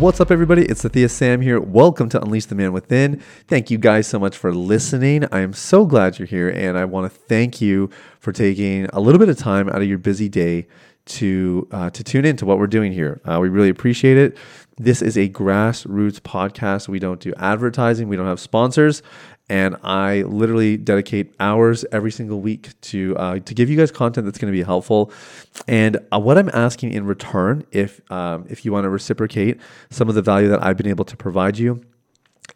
What's up, everybody? It's Sathiya Sam here. Welcome to Unleash the Man Within. Thank you guys so much for listening. I am so glad you're here, and I want to thank you for taking a little bit of time out of your busy day to uh, to tune in to what we're doing here. Uh, we really appreciate it. This is a grassroots podcast. We don't do advertising. We don't have sponsors and I literally dedicate hours every single week to uh, to give you guys content that's going to be helpful. And uh, what I'm asking in return, if um, if you want to reciprocate some of the value that I've been able to provide you,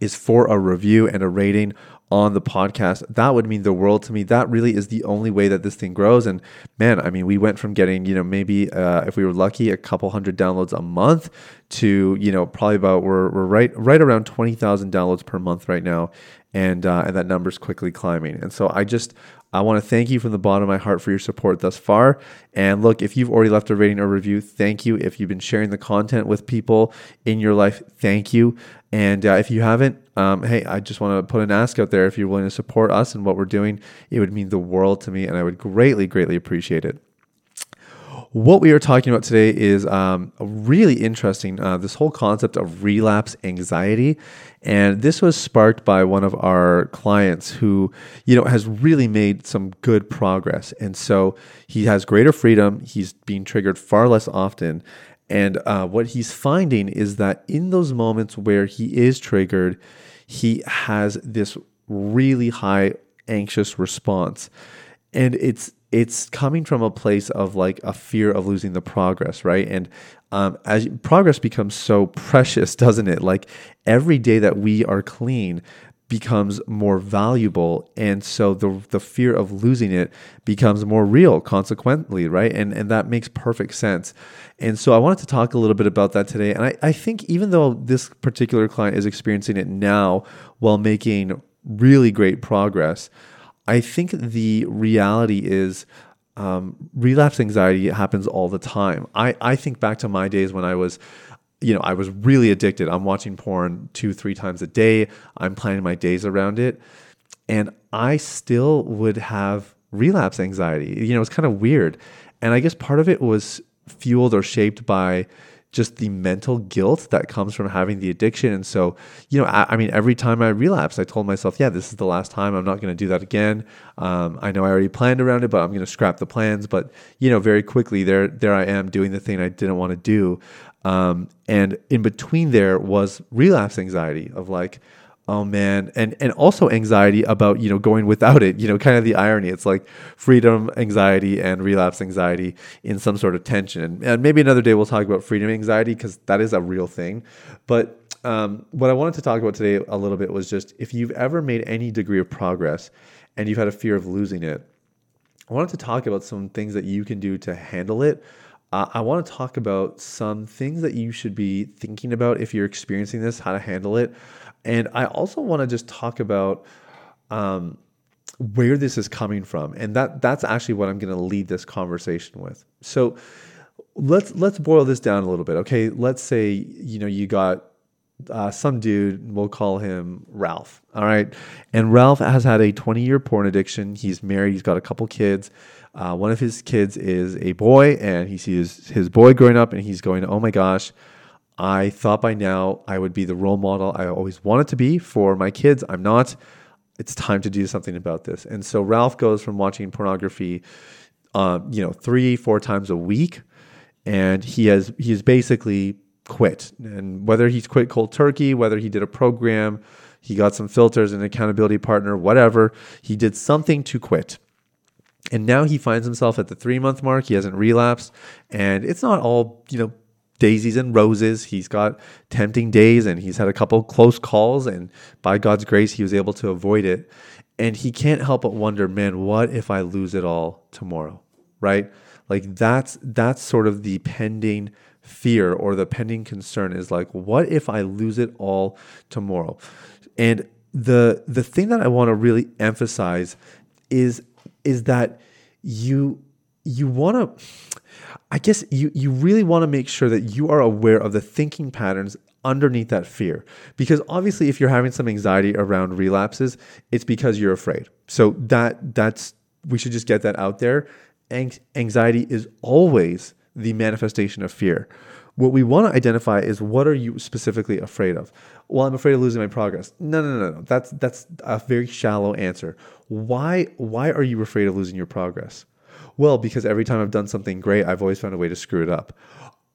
is for a review and a rating on the podcast, that would mean the world to me. That really is the only way that this thing grows. And man, I mean, we went from getting, you know, maybe uh, if we were lucky, a couple hundred downloads a month to, you know, probably about we're, we're right right around twenty thousand downloads per month right now, and uh, and that number's quickly climbing. And so I just I want to thank you from the bottom of my heart for your support thus far. And look, if you've already left a rating or review, thank you. If you've been sharing the content with people in your life, thank you. And uh, if you haven't, um, hey, I just want to put an ask out there. If you're willing to support us and what we're doing, it would mean the world to me, and I would greatly, greatly appreciate it. What we are talking about today is um, really interesting. Uh, this whole concept of relapse anxiety, and this was sparked by one of our clients who, you know, has really made some good progress, and so he has greater freedom. He's being triggered far less often, and uh, what he's finding is that in those moments where he is triggered, he has this really high anxious response. And it's it's coming from a place of like a fear of losing the progress, right? And um, as progress becomes so precious, doesn't it? Like every day that we are clean, becomes more valuable and so the the fear of losing it becomes more real consequently right and and that makes perfect sense and so I wanted to talk a little bit about that today and I, I think even though this particular client is experiencing it now while making really great progress I think the reality is um, relapse anxiety happens all the time I, I think back to my days when I was you know, I was really addicted. I'm watching porn two, three times a day. I'm planning my days around it. And I still would have relapse anxiety. You know, it's kind of weird. And I guess part of it was fueled or shaped by just the mental guilt that comes from having the addiction. And so, you know, I, I mean, every time I relapsed, I told myself, yeah, this is the last time. I'm not going to do that again. Um, I know I already planned around it, but I'm going to scrap the plans. But, you know, very quickly there, there I am doing the thing I didn't want to do. Um, and in between there was relapse anxiety of like, oh man. And and also anxiety about you know going without it you know kind of the irony. It's like freedom anxiety and relapse anxiety in some sort of tension. And maybe another day we'll talk about freedom anxiety because that is a real thing. But um, what i wanted to talk about today a little bit was just if you've ever made any degree of progress and you've had a fear of losing it i wanted to talk about some things that you can do to handle it uh, I want to talk about some things that you should be thinking about if you're experiencing this, how to handle it. And I also want to just talk about um, where this is coming from. And that that's actually what I'm going to lead this conversation with. So let's let's boil this down a little bit. Okay, let's say you know you got uh, some dude, we'll call him Ralph. All right. And Ralph has had a 20 year porn addiction. He's married, he's got a couple kids. Uh, one of his kids is a boy, and he sees his boy growing up, and he's going, Oh my gosh, I thought by now I would be the role model I always wanted to be for my kids. I'm not. It's time to do something about this. And so Ralph goes from watching pornography, uh, you know, three, four times a week, and he has he's basically quit. And whether he's quit cold turkey, whether he did a program, he got some filters, an accountability partner, whatever, he did something to quit. And now he finds himself at the three month mark. He hasn't relapsed. And it's not all, you know, daisies and roses. He's got tempting days and he's had a couple close calls. And by God's grace, he was able to avoid it. And he can't help but wonder, man, what if I lose it all tomorrow? Right? Like that's that's sort of the pending fear or the pending concern is like, what if I lose it all tomorrow? And the the thing that I want to really emphasize is is that you you want to I guess you you really want to make sure that you are aware of the thinking patterns underneath that fear. Because obviously if you're having some anxiety around relapses it's because you're afraid. So that that's we should just get that out there. Anxiety is always the manifestation of fear what we want to identify is what are you specifically afraid of well i'm afraid of losing my progress no no no no that's that's a very shallow answer why why are you afraid of losing your progress well because every time i've done something great i've always found a way to screw it up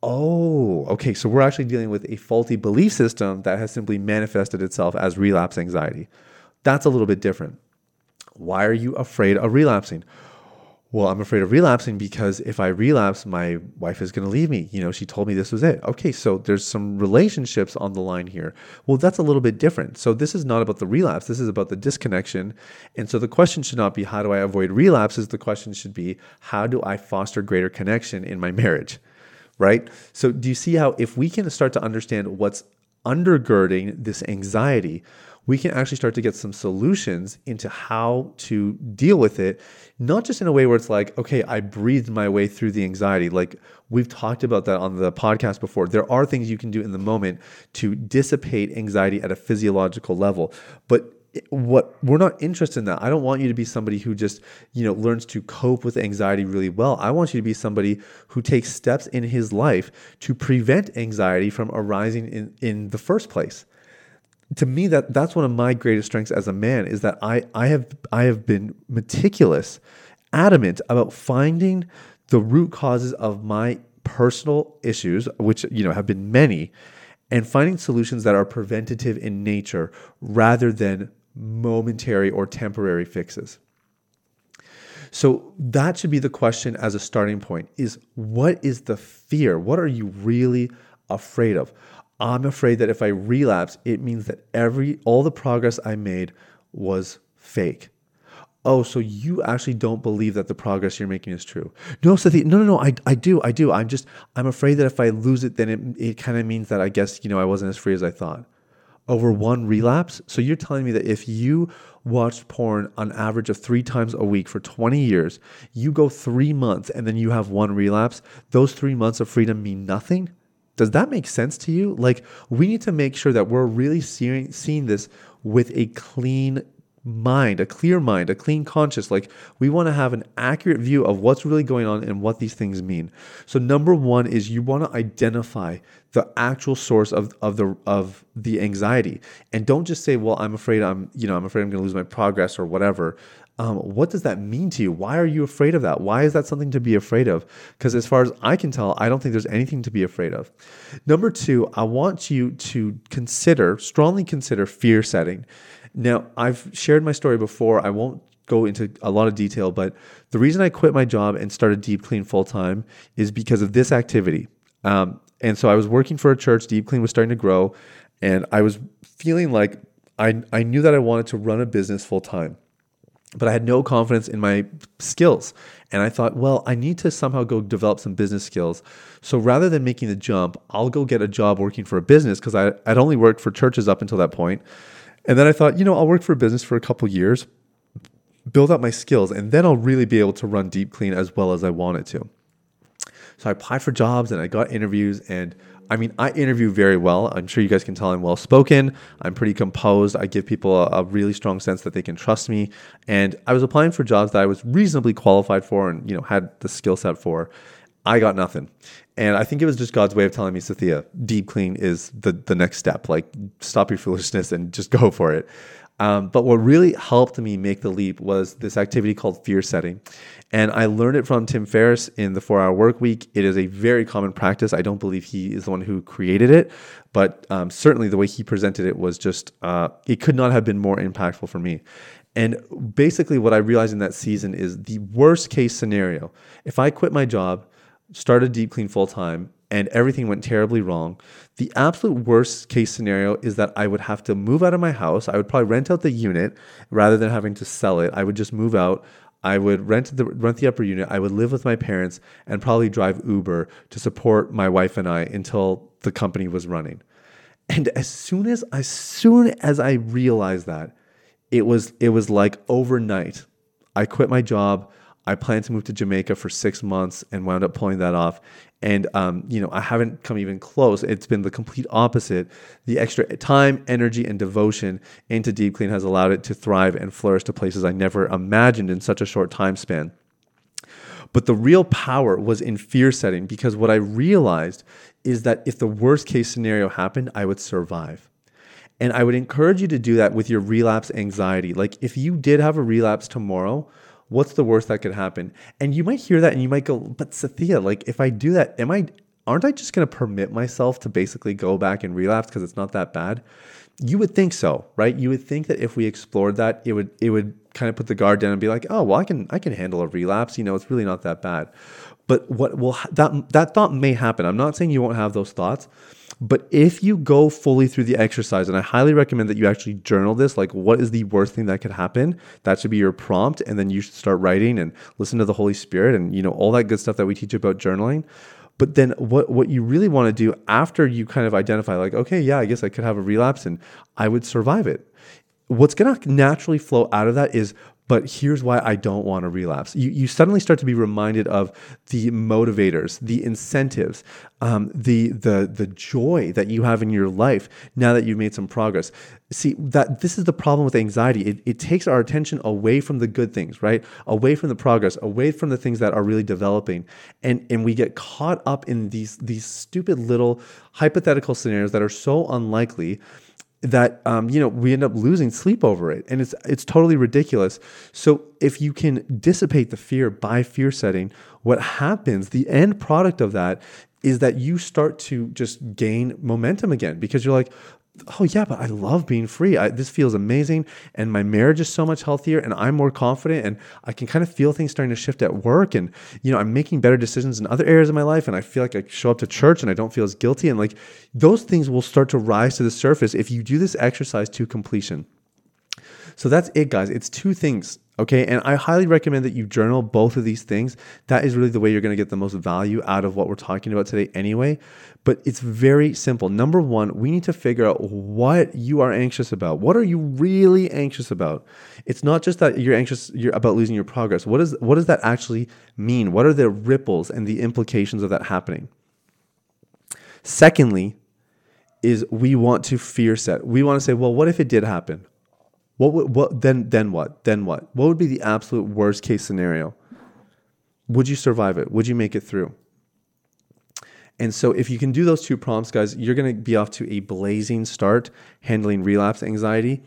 Oh, okay. So we're actually dealing with a faulty belief system that has simply manifested itself as relapse anxiety. That's a little bit different. Why are you afraid of relapsing? Well, I'm afraid of relapsing because if I relapse, my wife is going to leave me. You know, she told me this was it. Okay, so there's some relationships on the line here. Well, that's a little bit different. So this is not about the relapse. This is about the disconnection. And so the question should not be how do I avoid relapses? The question should be how do I foster greater connection in my marriage? right? So, do you see how if we can start to understand what's undergirding this anxiety, we can actually start to get some solutions into how to deal with it, not just in a way where it's like, okay, I breathed my way through the anxiety. Like we've talked about that on the podcast before. There are things you can do in the moment to dissipate anxiety at a physiological level. But what we're not interested in that. I don't want you to be somebody who just, you know, learns to cope with anxiety really well. I want you to be somebody who takes steps in his life to prevent anxiety from arising in, in the first place. To me, that that's one of my greatest strengths as a man is that I, I have I have been meticulous, adamant about finding the root causes of my personal issues, which you know have been many, and finding solutions that are preventative in nature rather than momentary or temporary fixes. So that should be the question as a starting point is what is the fear? What are you really afraid of? I'm afraid that if I relapse, it means that every all the progress I made was fake. Oh, so you actually don't believe that the progress you're making is true? No, Sathi, no, no, no. I, I do, I do. I'm just, I'm afraid that if I lose it, then it, it kind of means that I guess you know I wasn't as free as I thought over one relapse. So you're telling me that if you watched porn on average of three times a week for 20 years, you go three months and then you have one relapse, those three months of freedom mean nothing? Does that make sense to you? Like, we need to make sure that we're really seeing, seeing this with a clean mind, a clear mind, a clean conscience. Like we want to have an accurate view of what's really going on and what these things mean. So number one is you want to identify the actual source of, of the of the anxiety. And don't just say, well, I'm afraid I'm, you know, I'm afraid I'm gonna lose my progress or whatever. Um, what does that mean to you? Why are you afraid of that? Why is that something to be afraid of? Because as far as I can tell, I don't think there's anything to be afraid of. Number two, I want you to consider, strongly consider fear setting. Now, I've shared my story before. I won't go into a lot of detail, but the reason I quit my job and started Deep Clean full time is because of this activity. Um, and so I was working for a church, Deep Clean was starting to grow, and I was feeling like I, I knew that I wanted to run a business full time, but I had no confidence in my skills. And I thought, well, I need to somehow go develop some business skills. So rather than making the jump, I'll go get a job working for a business because I'd only worked for churches up until that point. And then I thought, you know, I'll work for a business for a couple years, build up my skills, and then I'll really be able to run deep clean as well as I wanted to. So I applied for jobs and I got interviews and I mean, I interview very well. I'm sure you guys can tell I'm well spoken. I'm pretty composed. I give people a, a, really strong sense that they can trust me. And I was applying for jobs that I was reasonably qualified for and you know had the skill set for. I got nothing. And I think it was just God's way of telling me, Sathiya, deep clean is the the next step. Like stop your foolishness and just go for it. Um, but what really helped me make the leap was this activity called fear setting. And I learned it from Tim Ferriss in the four hour work week. It is a very common practice. I don't believe he is the one who created it, but um, certainly the way he presented it was just, uh, it could not have been more impactful for me. And basically, what I realized in that season is the worst case scenario. If I quit my job, start a Deep Clean full time, and everything went terribly wrong, the absolute worst case scenario is that I would have to move out of my house. I would probably rent out the unit rather than having to sell it. I would just move out. I would rent the rent the upper unit. I would live with my parents and probably drive Uber to support my wife and I until the company was running. And as soon as as soon as I realized that, it was it was like overnight. I quit my job. I planned to move to Jamaica for six months and wound up pulling that off. And um, you know, I haven't come even close. It's been the complete opposite. The extra time, energy, and devotion into Deep Clean has allowed it to thrive and flourish to places I never imagined in such a short time span. But the real power was in fear setting because what I realized is that if the worst case scenario happened, I would survive. And I would encourage you to do that with your relapse anxiety. Like if you did have a relapse tomorrow, what's the worst that could happen? And you might hear that and you might go, but Sathiya, like if I do that, am I aren't I just going to permit myself to basically go back and relapse because it's not that bad? You would think so, right? You would think that if we explored that, it would it would kind of put the guard down and be like, "Oh, well, I can I can handle a relapse, you know, it's really not that bad." But what will that that thought may happen. I'm not saying you won't have those thoughts, but if you go fully through the exercise, and I highly recommend that you actually journal this, like what is the worst thing that could happen? That should be your prompt, and then you should start writing and listen to the Holy Spirit and you know all that good stuff that we teach about journaling. But then what what you really want to do after you kind of identify like, okay, yeah, I guess I could have a relapse and I would survive it. What's going to naturally flow out of that is but here's why I don't want to relapse. You, you suddenly start to be reminded of the motivators, the incentives, um, the, the, the joy that you have in your life now that you've made some progress. See, that this is the problem with anxiety. It, it takes our attention away from the good things, right? Away from the progress, away from the things that are really developing. And, and we get caught up in these, these stupid little hypothetical scenarios that are so unlikely that um, you know we end up losing sleep over it. And it's it's totally ridiculous. So if you can dissipate the fear by fear setting what happens the end product of that is that you start to just gain momentum again because you're like oh yeah but i love being free. I, this feels amazing and my marriage is so much healthier and i'm more confident and i can kind of feel things starting to shift at work and you know i'm making better decisions in other areas of my life and i feel like i show up to church and i don't feel as guilty and like those things will start to rise to the surface if you do this exercise to completion so that's it guys it's two things Okay. And I highly recommend that you journal both of these things. That is really the way you're going to get the most value out of what we're talking about today, anyway. But it's very simple. Number one, we need to figure out what you are anxious about. What are you really anxious about? It's not just that you're anxious you're about losing your progress. What, is, what does that actually mean? What are the ripples and the implications of that happening? Secondly, is we want to fear set. We want to say, well, what if it did happen? What would what then then what? Then what? What would be the absolute worst case scenario? Would you survive it? Would you make it through? And so if you can do those two prompts, guys, you're going to be off to a blazing start handling relapse anxiety.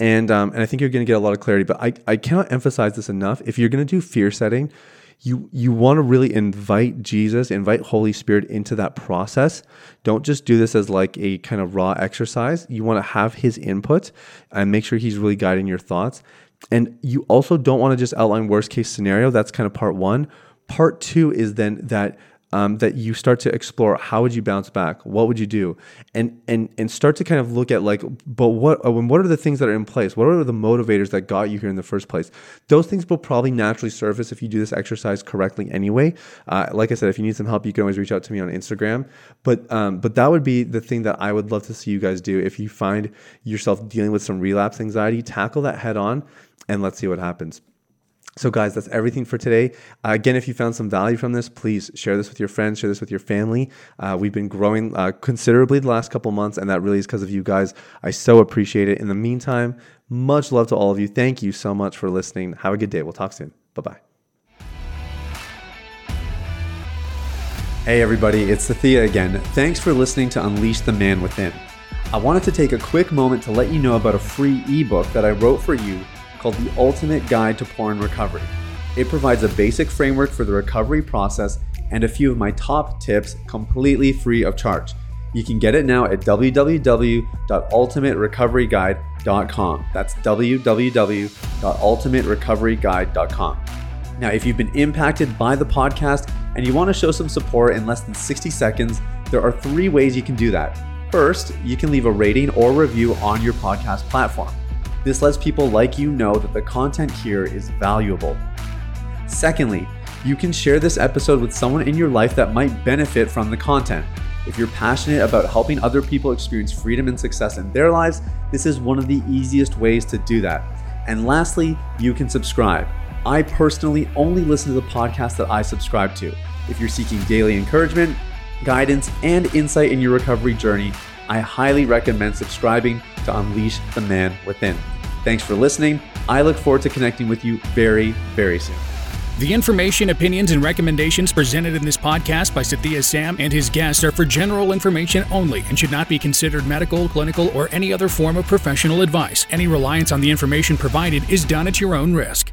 And, um, and I think you're going to get a lot of clarity. But I, I cannot emphasize this enough. If you're going to do fear setting, you you want to really invite Jesus, invite Holy Spirit into that process. Don't just do this as like a kind of raw exercise. You want to have his input and make sure he's really guiding your thoughts. And you also don't want to just outline worst case scenario. That's kind of part 1. Part 2 is then that um, that you start to explore how would you bounce back? What would you do? And and and start to kind of look at like but what uh, what are the things that are in place? What are the motivators that got you here in the first place? Those things will probably naturally surface if you do this exercise correctly anyway. Uh, like i said if you need some help you can always reach out to me on instagram. But um, but that would be the thing that i would love to see you guys do if you find yourself dealing with some relapse anxiety. Tackle that head on and let's see what happens so, guys, that's everything for today. Uh, again, if you found some value from this, please share this with your friends, share this with your family. Uh, we've been growing uh, considerably the last couple months, and that really is because of you guys. I so appreciate it. In the meantime, much love to all of you. Thank you so much for listening. Have a good day. We'll talk soon. Bye bye. Hey, everybody, it's Sathiya again. Thanks for listening to Unleash the Man Within. I wanted to take a quick moment to let you know about a free ebook that I wrote for you called The Ultimate Guide to Porn Recovery. It provides a basic framework for the recovery process and a few of my top tips completely free of charge. You can get it now at www.ultimaterecoveryguide.com. That's www.ultimaterecoveryguide.com. Now, if you've been impacted by the podcast and you want to show some support in less than 60 seconds, there are three ways you can do that. First, you can leave a rating or review on your podcast platform. This lets people like you know that the content here is valuable. Secondly, you can share this episode with someone in your life that might benefit from the content. If you're passionate about helping other people experience freedom and success in their lives, this is one of the easiest ways to do that. And lastly, you can subscribe. I personally only listen to the podcast that I subscribe to. If you're seeking daily encouragement, guidance, and insight in your recovery journey, I highly recommend subscribing to Unleash the Man Within. Thanks for listening. I look forward to connecting with you very, very soon. The information, opinions, and recommendations presented in this podcast by Sathiya Sam and his guests are for general information only and should not be considered medical, clinical, or any other form of professional advice. Any reliance on the information provided is done at your own risk.